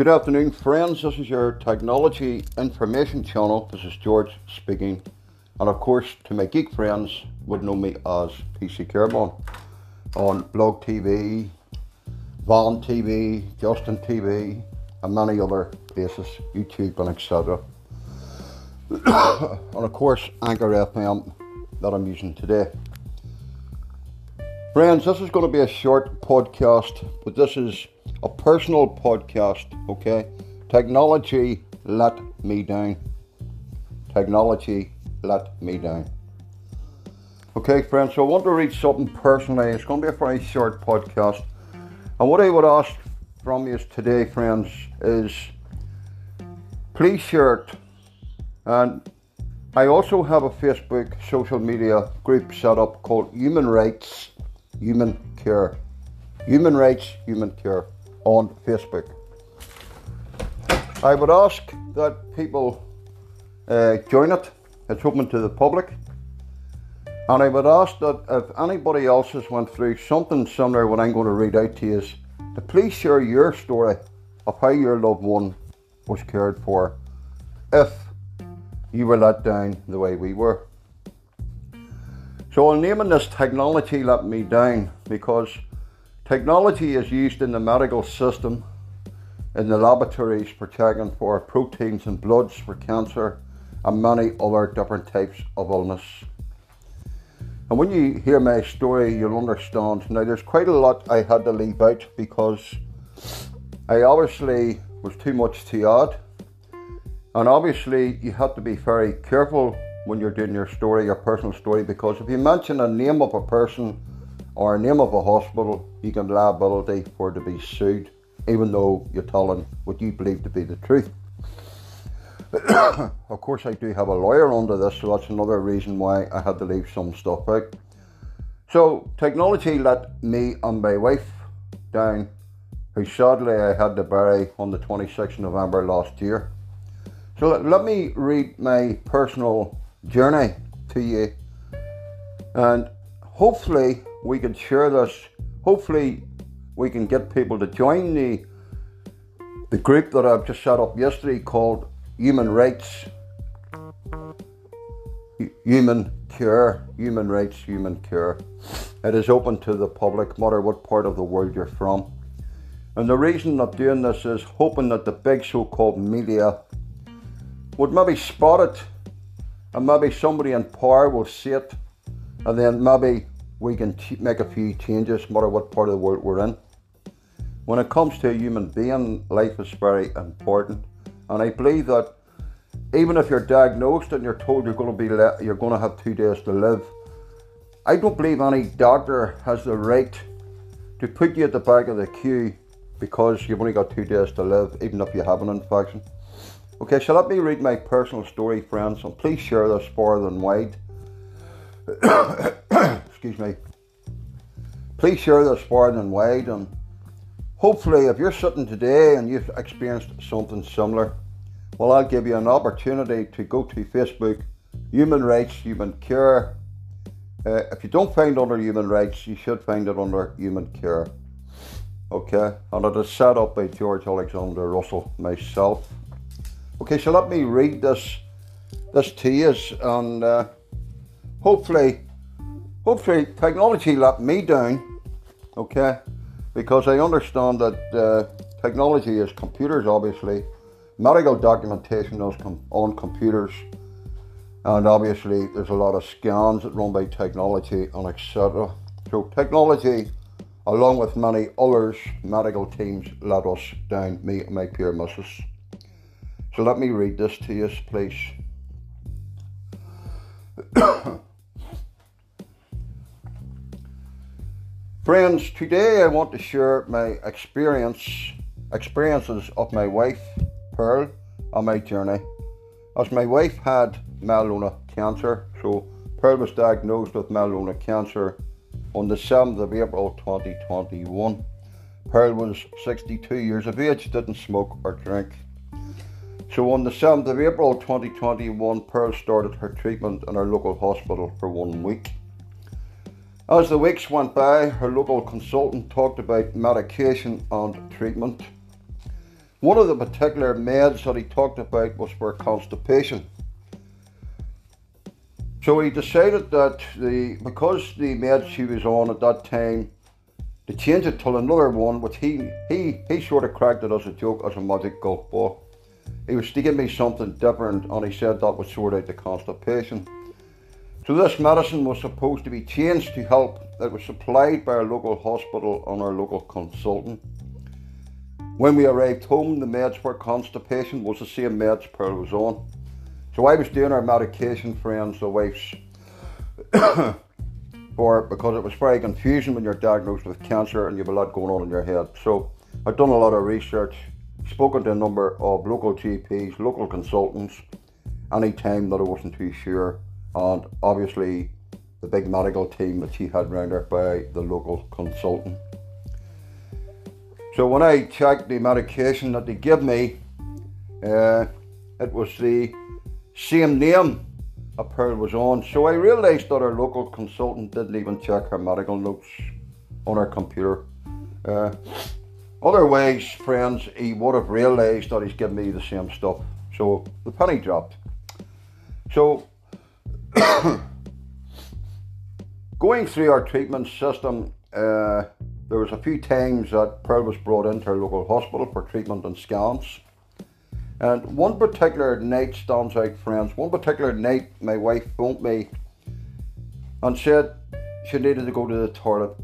Good afternoon, friends. This is your technology information channel. This is George speaking. And of course, to my geek friends, would know me as PC Carebon on Blog TV, Van TV, Justin TV, and many other places, YouTube and etc. and of course, Anchor FM that I'm using today. Friends, this is going to be a short podcast, but this is a personal podcast, okay? Technology let me down. Technology let me down. Okay, friends, so I want to read something personally. It's going to be a very short podcast. And what I would ask from you today, friends, is please share it. And I also have a Facebook social media group set up called Human Rights Human Care. Human Rights Human Care on Facebook. I would ask that people uh, join it. It's open to the public. And I would ask that if anybody else has went through something similar what I'm going to read out to you, is to please share your story of how your loved one was cared for if you were let down the way we were. So I'm naming this technology let me down because Technology is used in the medical system, in the laboratories for checking for proteins and bloods for cancer and many other different types of illness. And when you hear my story, you'll understand. Now, there's quite a lot I had to leave out because I obviously was too much to add. And obviously, you have to be very careful when you're doing your story, your personal story, because if you mention a name of a person or a name of a hospital, you can liability for to be sued, even though you're telling what you believe to be the truth. of course, I do have a lawyer under this, so that's another reason why I had to leave some stuff out. So, technology let me and my wife down, who sadly I had to bury on the 26th of November last year. So, let, let me read my personal journey to you, and hopefully, we can share this. Hopefully, we can get people to join the the group that I've just set up yesterday called Human Rights, Human Care, Human Rights, Human Care. It is open to the public, no matter what part of the world you're from. And the reason I'm doing this is hoping that the big so-called media would maybe spot it, and maybe somebody in power will see it, and then maybe we can make a few changes no matter what part of the world we're in. When it comes to a human being, life is very important, and I believe that even if you're diagnosed and you're told you're going to be le- you're going to have two days to live, I don't believe any doctor has the right to put you at the back of the queue because you've only got two days to live, even if you have an infection. Okay, so let me read my personal story, friends, and please share this far and wide. excuse me. Please share this far and wide, and hopefully, if you're sitting today and you've experienced something similar, well, I'll give you an opportunity to go to Facebook, Human Rights, Human Care. Uh, if you don't find under Human Rights, you should find it under Human Care. Okay, and it is set up by George Alexander Russell, myself. Okay, so let me read this this to you, and uh, hopefully hopefully technology let me down, okay? Because I understand that uh, technology is computers, obviously. Medical documentation is com- on computers, and obviously there's a lot of scans that run by technology and etc. So technology, along with many others, medical teams let us down, me and my peer missus. So let me read this to you, please. Friends, today I want to share my experience, experiences of my wife, Pearl, on my journey. As my wife had melanoma cancer, so Pearl was diagnosed with melanoma cancer on the 7th of April 2021. Pearl was 62 years of age, didn't smoke or drink. So on the 7th of April 2021, Pearl started her treatment in our local hospital for one week. As the weeks went by, her local consultant talked about medication and treatment. One of the particular meds that he talked about was for constipation. So he decided that the because the meds she was on at that time, to change it to another one, which he he he sort of cracked it as a joke, as a magic golf ball. He was give me something different, and he said that would sort out the constipation. So this medicine was supposed to be changed to help. It was supplied by our local hospital and our local consultant. When we arrived home, the meds for constipation was the same meds Pearl was on. So I was doing our medication, friends, the wife's, for because it was very confusing when you're diagnosed with cancer and you have a lot going on in your head. So I've done a lot of research, spoken to a number of local GPs, local consultants, any time that I wasn't too sure, and obviously the big medical team that she had round her by the local consultant. So when I checked the medication that they give me, uh, it was the same name a Pearl was on. So I realised that our local consultant didn't even check her medical notes on her computer. Uh, otherwise, friends, he would have realised that he's given me the same stuff. So the penny dropped. So going through our treatment system, uh, there was a few times that Pearl was brought into our local hospital for treatment and scans. And one particular night stands out, friends. One particular night, my wife phoned me and said she needed to go to the toilet.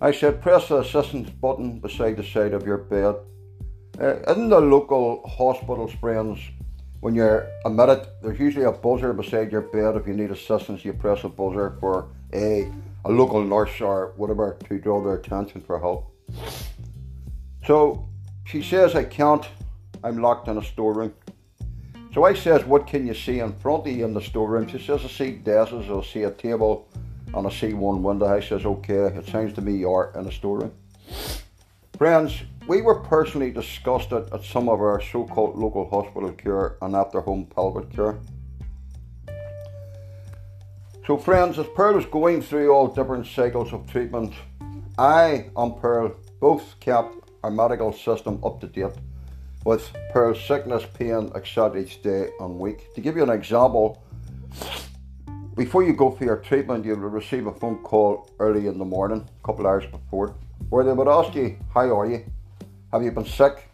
I said, press the assistance button beside the side of your bed. Uh, in the local hospitals, friends, when you're admitted, there's usually a buzzer beside your bed. If you need assistance, you press a buzzer for a, a local nurse or whatever to draw their attention for help. So she says, I can't I'm locked in a storeroom. So I says, what can you see in front of you in the storeroom? She says, I see desks, I see a table, and I see one window. I says, okay, it sounds to me you are in a storeroom. Friends, we were personally disgusted at some of our so-called local hospital care and after-home pelvic care. So friends, as Pearl was going through all different cycles of treatment, I and Pearl both kept our medical system up to date with per sickness, pain, etc. each day and week. To give you an example, before you go for your treatment, you will receive a phone call early in the morning, a couple hours before, where they would ask you, How are you? Have you been sick?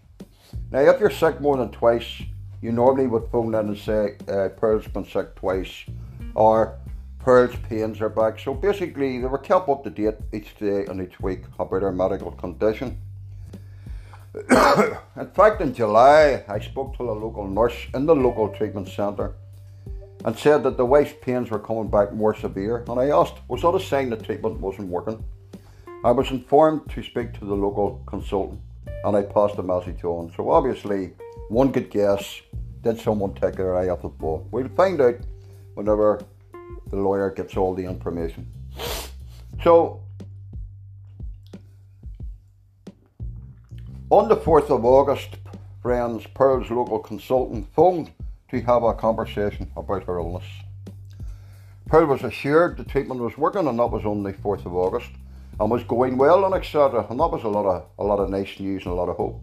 Now, if you're sick more than twice, you normally would phone in and say, uh, Pearl's been sick twice, or Pearl's pains are back. So basically, they were kept up to date each day and each week about her medical condition. in fact, in July, I spoke to a local nurse in the local treatment centre and said that the wife's pains were coming back more severe. And I asked, was that a sign the treatment wasn't working? I was informed to speak to the local consultant and I passed the message on. So obviously, one could guess did someone take their eye off the ball? We'll find out whenever the lawyer gets all the information. So On the 4th of August, friends, Pearl's local consultant phoned to have a conversation about her illness. Pearl was assured the treatment was working and that was on the 4th of August and was going well and etc. And that was a lot of a lot of nice news and a lot of hope.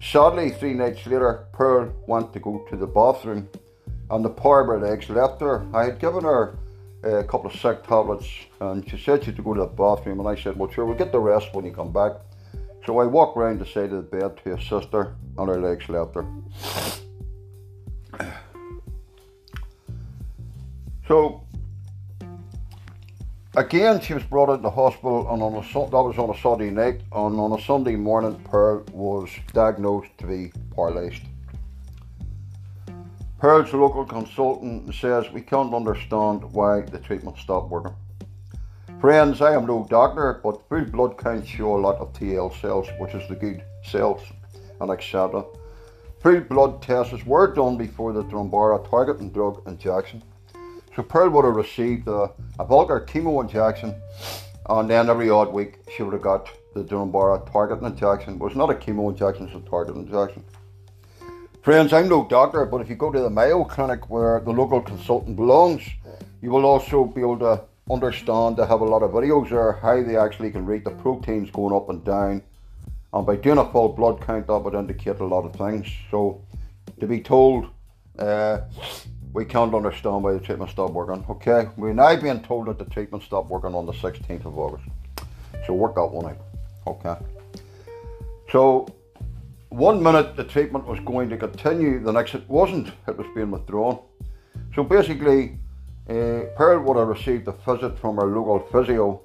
Sadly, three nights later, Pearl went to go to the bathroom and the power of her legs left her. I had given her uh, a couple of sick tablets and she said she had to go to the bathroom and I said, well sure, we'll get the rest when you come back. So I walked round the side of the bed to assist her, and her legs left her. So again, she was brought into the hospital, and on a that was on a Sunday night, and on a Sunday morning, Pearl was diagnosed to be paralysed. Pearl's local consultant says we can't understand why the treatment stopped working. Friends, I am no doctor, but full blood counts show a lot of TL cells, which is the good cells, and etc. Full blood tests were done before the Drumbara targeting drug injection. So Pearl would have received a, a vulgar chemo injection, and then every odd week she would have got the Drumbara targeting injection. It was not a chemo injection, it's a target injection. Friends, I'm no doctor, but if you go to the Mayo Clinic where the local consultant belongs, you will also be able to understand they have a lot of videos there how they actually can rate the proteins going up and down And by doing a full blood count, that would indicate a lot of things. So to be told, uh, we can't understand why the treatment stopped working. Okay, we're now being told that the treatment stopped working on the 16th of August. So work that one out. Okay. So one minute the treatment was going to continue, the next it wasn't. It was being withdrawn. So basically, uh, Pearl would have received a visit from her local physio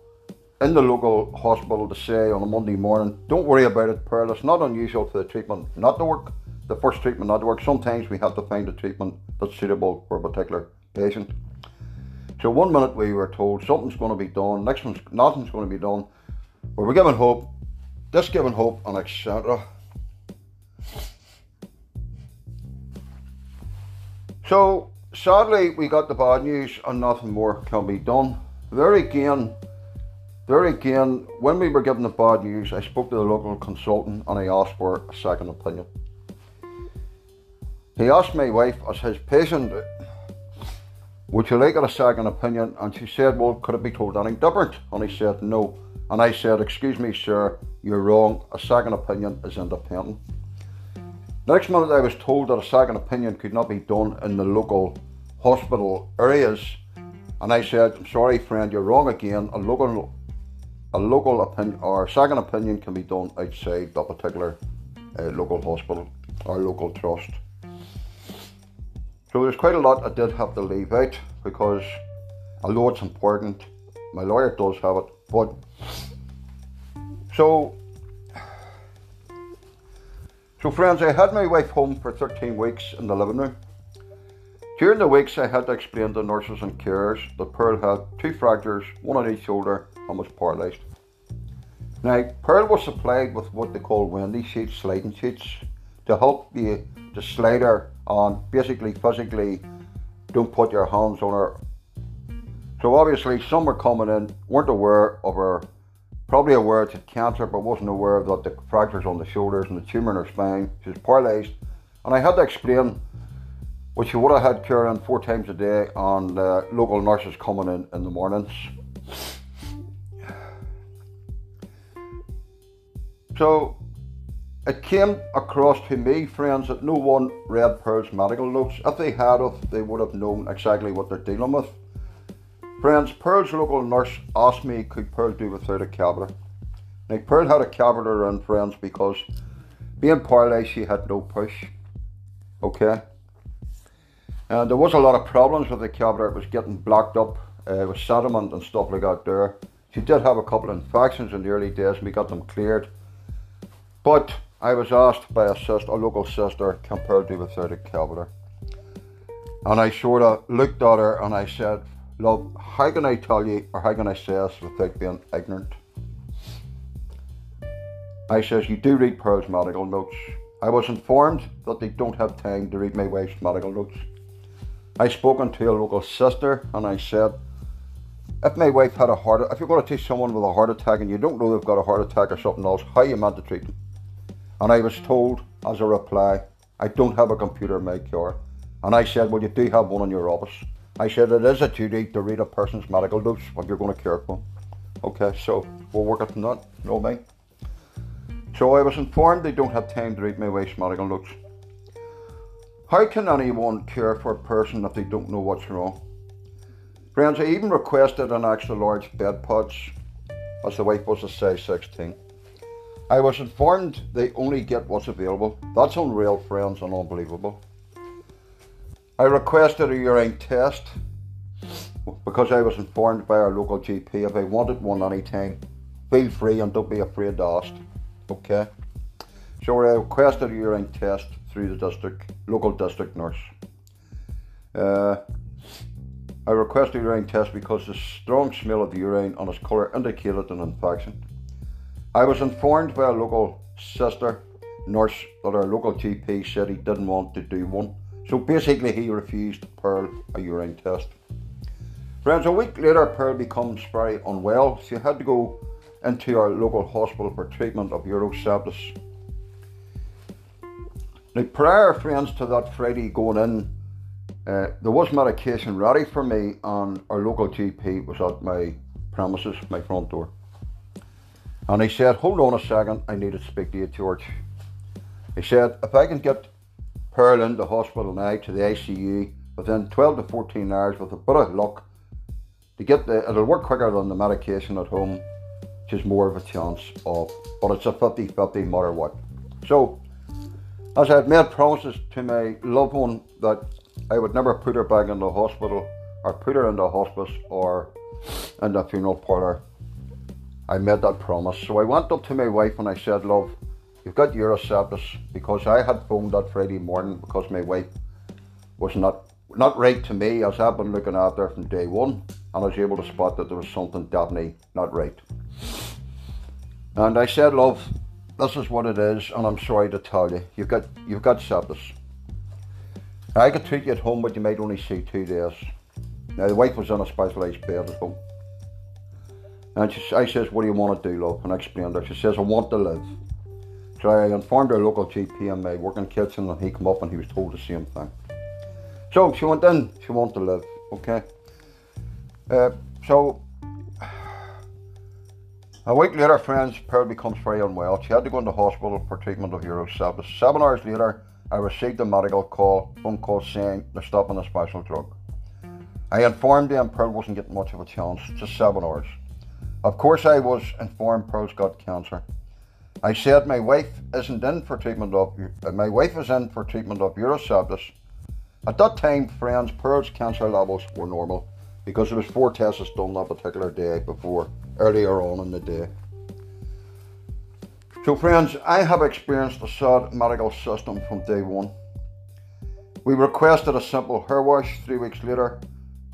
in the local hospital to say on a Monday morning, don't worry about it, Pearl. It's not unusual for the treatment not to work. The first treatment not work. Sometimes we have to find a treatment that's suitable for a particular patient. So one minute we were told something's going to be done, next one's nothing's going to be done. But We were given hope, this given hope, and etc. So sadly, we got the bad news, and nothing more can be done. There again, there again, when we were given the bad news, I spoke to the local consultant and I asked for a second opinion. He asked my wife, as his patient, would you like a second opinion? And she said, well, could it be told anything different? And he said, no. And I said, excuse me, sir, you're wrong. A second opinion is independent. Next minute, I was told that a second opinion could not be done in the local hospital areas. And I said, I'm sorry, friend, you're wrong again. A local, a local opinion or second opinion can be done outside that particular uh, local hospital or local trust. So there's quite a lot I did have to leave out because although it's important, my lawyer does have it. But so so, friends, I had my wife home for 13 weeks in the living room. During the weeks, I had to explain to nurses and carers that Pearl had two fractures, one on each shoulder, and was paralysed. Now, Pearl was supplied with what they call windy sheets, sliding sheets, to help you to slide her on, basically, physically, don't put your hands on her. So, obviously, some were coming in, weren't aware of her probably aware it's cancer, but wasn't aware that the fractures on the shoulders and the tumour in her spine. She was paralysed. And I had to explain, which she would have had care four times a day, and uh, local nurses coming in in the mornings. So it came across to me, friends, that no one read Pearl's medical notes. If they had, of, they would have known exactly what they're dealing with. Friends, Pearl's local nurse asked me could Pearl do without a catheter. Now Pearl had a catheter in friends because being paralysed she had no push. Okay. And there was a lot of problems with the catheter. It was getting blocked up uh, with sediment and stuff like that there. She did have a couple of infections in the early days and we got them cleared. But I was asked by a sister, a local sister, compared to without a catheter? And I sort of looked at her and I said, Love, how can I tell you or how can I say this without being ignorant? I says, You do read Pearl's medical notes. I was informed that they don't have time to read my wife's medical notes. I spoken to a local sister and I said, if my wife had a heart if you're going to teach someone with a heart attack and you don't know they've got a heart attack or something else, how you meant to treat them? And I was told as a reply, I don't have a computer in my. And I said, Well, you do have one in your office. I said it is a duty to read a person's medical notes when you're going to care for them. Okay, so we'll work on that. No me. So I was informed they don't have time to read my wife's medical notes. How can anyone care for a person if they don't know what's wrong? Friends, I even requested an extra large bed pods as the wife was a size 16. I was informed they only get what's available. That's unreal, friends, and unbelievable. I requested a urine test because I was informed by our local GP if I wanted one anytime, feel free and don't be afraid to ask. Okay. So I requested a urine test through the district local district nurse. Uh, I requested a urine test because the strong smell of the urine and its colour indicated an infection. I was informed by a local sister nurse that our local GP said he didn't want to do one so basically, he refused Pearl a urine test. Friends, a week later, Pearl becomes very unwell. She had to go into our local hospital for treatment of urosepsis. Now, prior, friends, to that Friday going in, uh, there was medication ready for me, and our local GP was at my premises, my front door. And he said, Hold on a second, I need to speak to you, George. He said, If I can get Pearl into hospital now to the ICU within 12 to 14 hours with a bit of luck, to get the, it'll work quicker than the medication at home, which is more of a chance of, but it's a 50 50 matter what. So, as I've made promises to my loved one that I would never put her back in the hospital or put her in the hospice or in the funeral parlour, I made that promise. So I went up to my wife and I said, Love, you've got urosepsis because I had phoned that Friday morning because my wife was not not right to me as I've been looking after from day one and I was able to spot that there was something definitely not right. And I said, Love, this is what it is and I'm sorry to tell you, you've got you've got sepsis. I could treat you at home but you might only see two days. Now the wife was on a specialised bed at home. And she, I says, what do you want to do, love? And I explained her. She says, I want to live. So I informed her local GP in my working kitchen and he came up and he was told the same thing. So she went in, she wanted to live, okay? Uh, so a week later, friends, Pearl becomes very unwell. She had to go into hospital for treatment of urosepsis. Seven hours later, I received a medical call, phone call saying they're stopping a special drug. I informed them Pearl wasn't getting much of a chance, just seven hours. Of course, I was informed Pearl's got cancer. I said my wife isn't in for treatment of uh, my wife is in for treatment of urosepsis. At that time, friends, Pearl's cancer levels were normal because there was four tests done that particular day before earlier on in the day. So, friends, I have experienced a sad medical system from day one. We requested a simple hair wash. Three weeks later,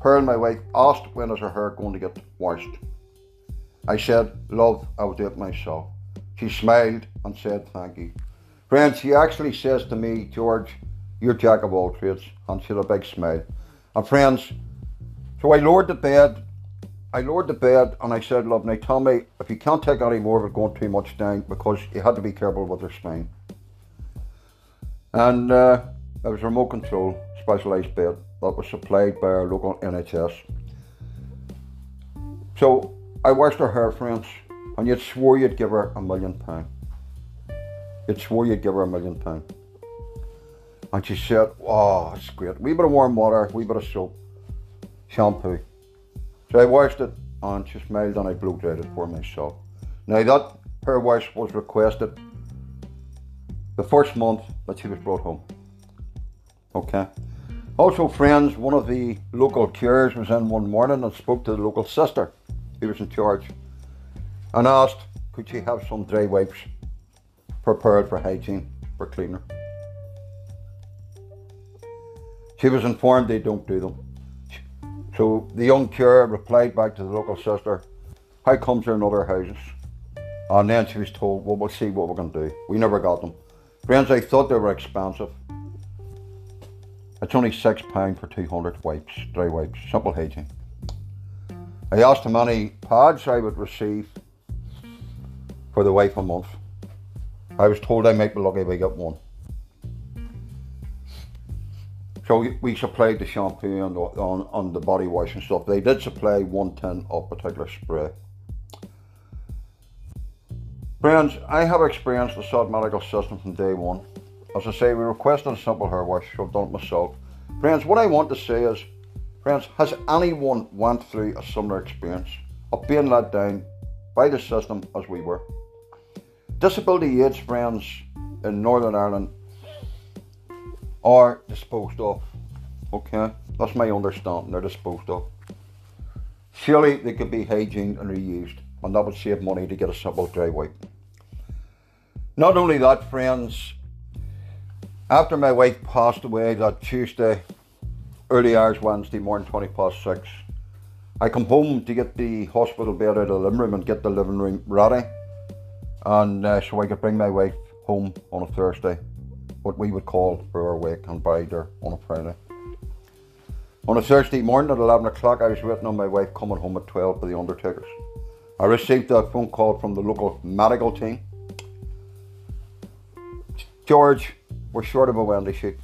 Pearl, and my wife, asked when is her hair going to get washed. I said, Love, I'll do it myself. She smiled and said, Thank you. Friends, she actually says to me, George, you're jack of all trades. And she had a big smile. And friends, so I lowered the bed. I lowered the bed and I said, Love, now tell me if you can't take any more of it going too much down because you had to be careful with her spine. And uh, it was a remote control, specialised bed that was supplied by our local NHS. So I washed her hair, friends, and you'd swore you'd give her a million pound. You'd swore you'd give her a million pound. And she said, Oh, it's great. We bit of warm water, we bit of soap, shampoo. So I washed it and she smiled and I blow dried it for myself. Now that hair wash was requested the first month that she was brought home. Okay. Also, friends, one of the local cures was in one morning and spoke to the local sister who was in charge and asked could she have some dry wipes prepared for hygiene for cleaner. She was informed they don't do them. So the young cure replied back to the local sister, How comes there in other houses? And then she was told, Well, we'll see what we're going to do. We never got them. Friends, I thought they were expensive. It's only £6 for 200 wipes, dry wipes, simple hygiene. I asked how many pads I would receive for the wife a month. I was told I might be lucky if I get one. So we supplied the shampoo and the, on, on the body wash and stuff. They did supply one tin of particular spray. Friends, I have experienced the sad medical system from day one. As I say, we requested a simple hair wash, so I've done it myself. Friends, what I want to say is Has anyone went through a similar experience of being let down by the system as we were? Disability aids friends in Northern Ireland are disposed of. Okay, that's my understanding. They're disposed of. Surely they could be hygiene and reused, and that would save money to get a simple dry wipe. Not only that, friends, after my wife passed away that Tuesday, early hours Wednesday morning, 20 past 6. I come home to get the hospital bed out of the living room and get the living room ready. And uh, so I could bring my wife home on a Thursday, what we would call for our wake, and buried her on a Friday. On a Thursday morning at 11 o'clock, I was waiting on my wife coming home at 12 for the undertakers. I received a phone call from the local medical team. George, we're short of a Wendy sheet.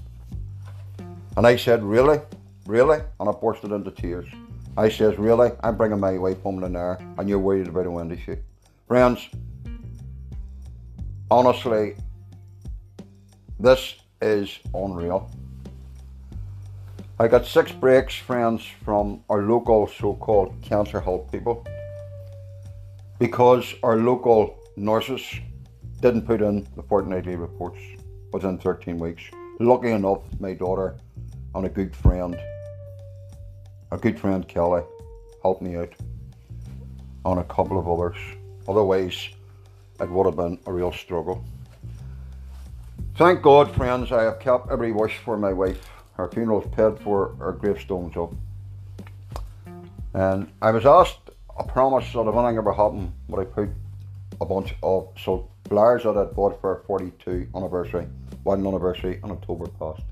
And I said, Really? Really? And I bursted into tears. I says, Really? I'm bringing my wife home in an hour and you're worried about a windy sheet. Friends, honestly, this is unreal. I got six breaks, friends, from our local so called cancer help people because our local nurses didn't put in the fortnightly reports within 13 weeks. Lucky enough, my daughter and a good friend, a good friend Kelly, helped me out, on a couple of others. Otherwise, it would have been a real struggle. Thank God, friends, I have kept every wish for my wife. Her funeral's paid for, her gravestone's up. And I was asked a promise that if anything ever happened, would I put a bunch of so flowers that I'd bought for her 42 anniversary, wedding anniversary in October past.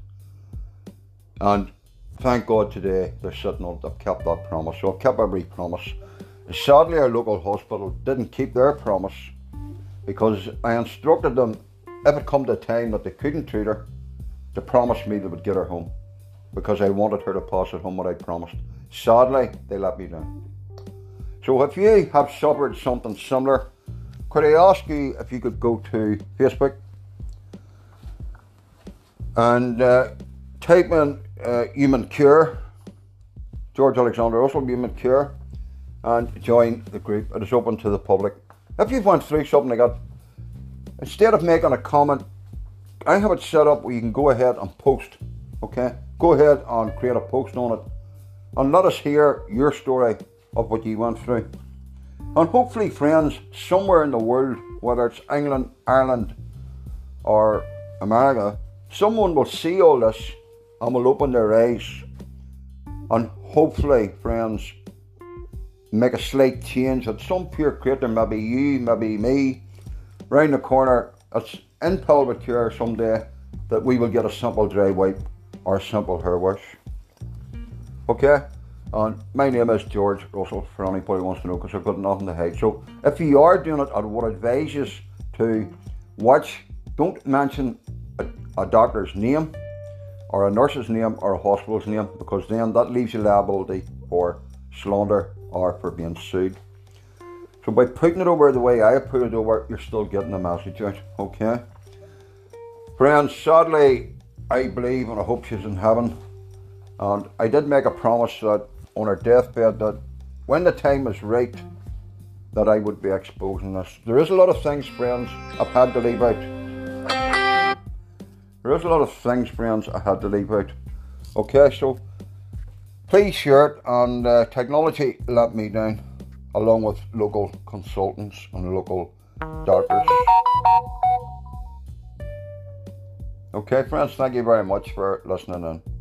And thank God today they're sitting up, they've kept that promise. So I've kept every promise. Sadly, our local hospital didn't keep their promise because I instructed them if it come to a time that they couldn't treat her, to promise me they would get her home because I wanted her to pass at home what I promised. Sadly, they let me down. So if you have suffered something similar, could I ask you if you could go to Facebook and uh, type in uh, Human Care, George Alexander Russell Human Care, and join the group. It is open to the public. If you've went through something like that, instead of making a comment, I have it set up where you can go ahead and post. Okay, go ahead and create a post on it, and let us hear your story of what you went through. And hopefully, friends, somewhere in the world, whether it's England, Ireland, or America, someone will see all this and will open their eyes. And hopefully, friends, make a slight change that some pure creator, maybe you, maybe me, round the corner, it's in pelvic care someday that we will get a simple dry wipe or a simple hair wash. Okay? And my name is George Russell, for anybody who wants to know, because I've got nothing to hide. So if you are doing it, I would advise you to watch, don't mention a, a doctor's name or a nurse's name or a hospital's name, because then that leaves you liability for slander or for being sued. So by putting it over the way I put it over, you're still getting the message out, okay? Friends, sadly, I believe and I hope she's in heaven. And I did make a promise that on her deathbed that when the time is right, that I would be exposing this. There is a lot of things, friends, I've had to leave out. There is a lot of things, friends, I had to leave out. Okay, so please share it, and uh, technology let me down, along with local consultants and local doctors. Okay, friends, thank you very much for listening in.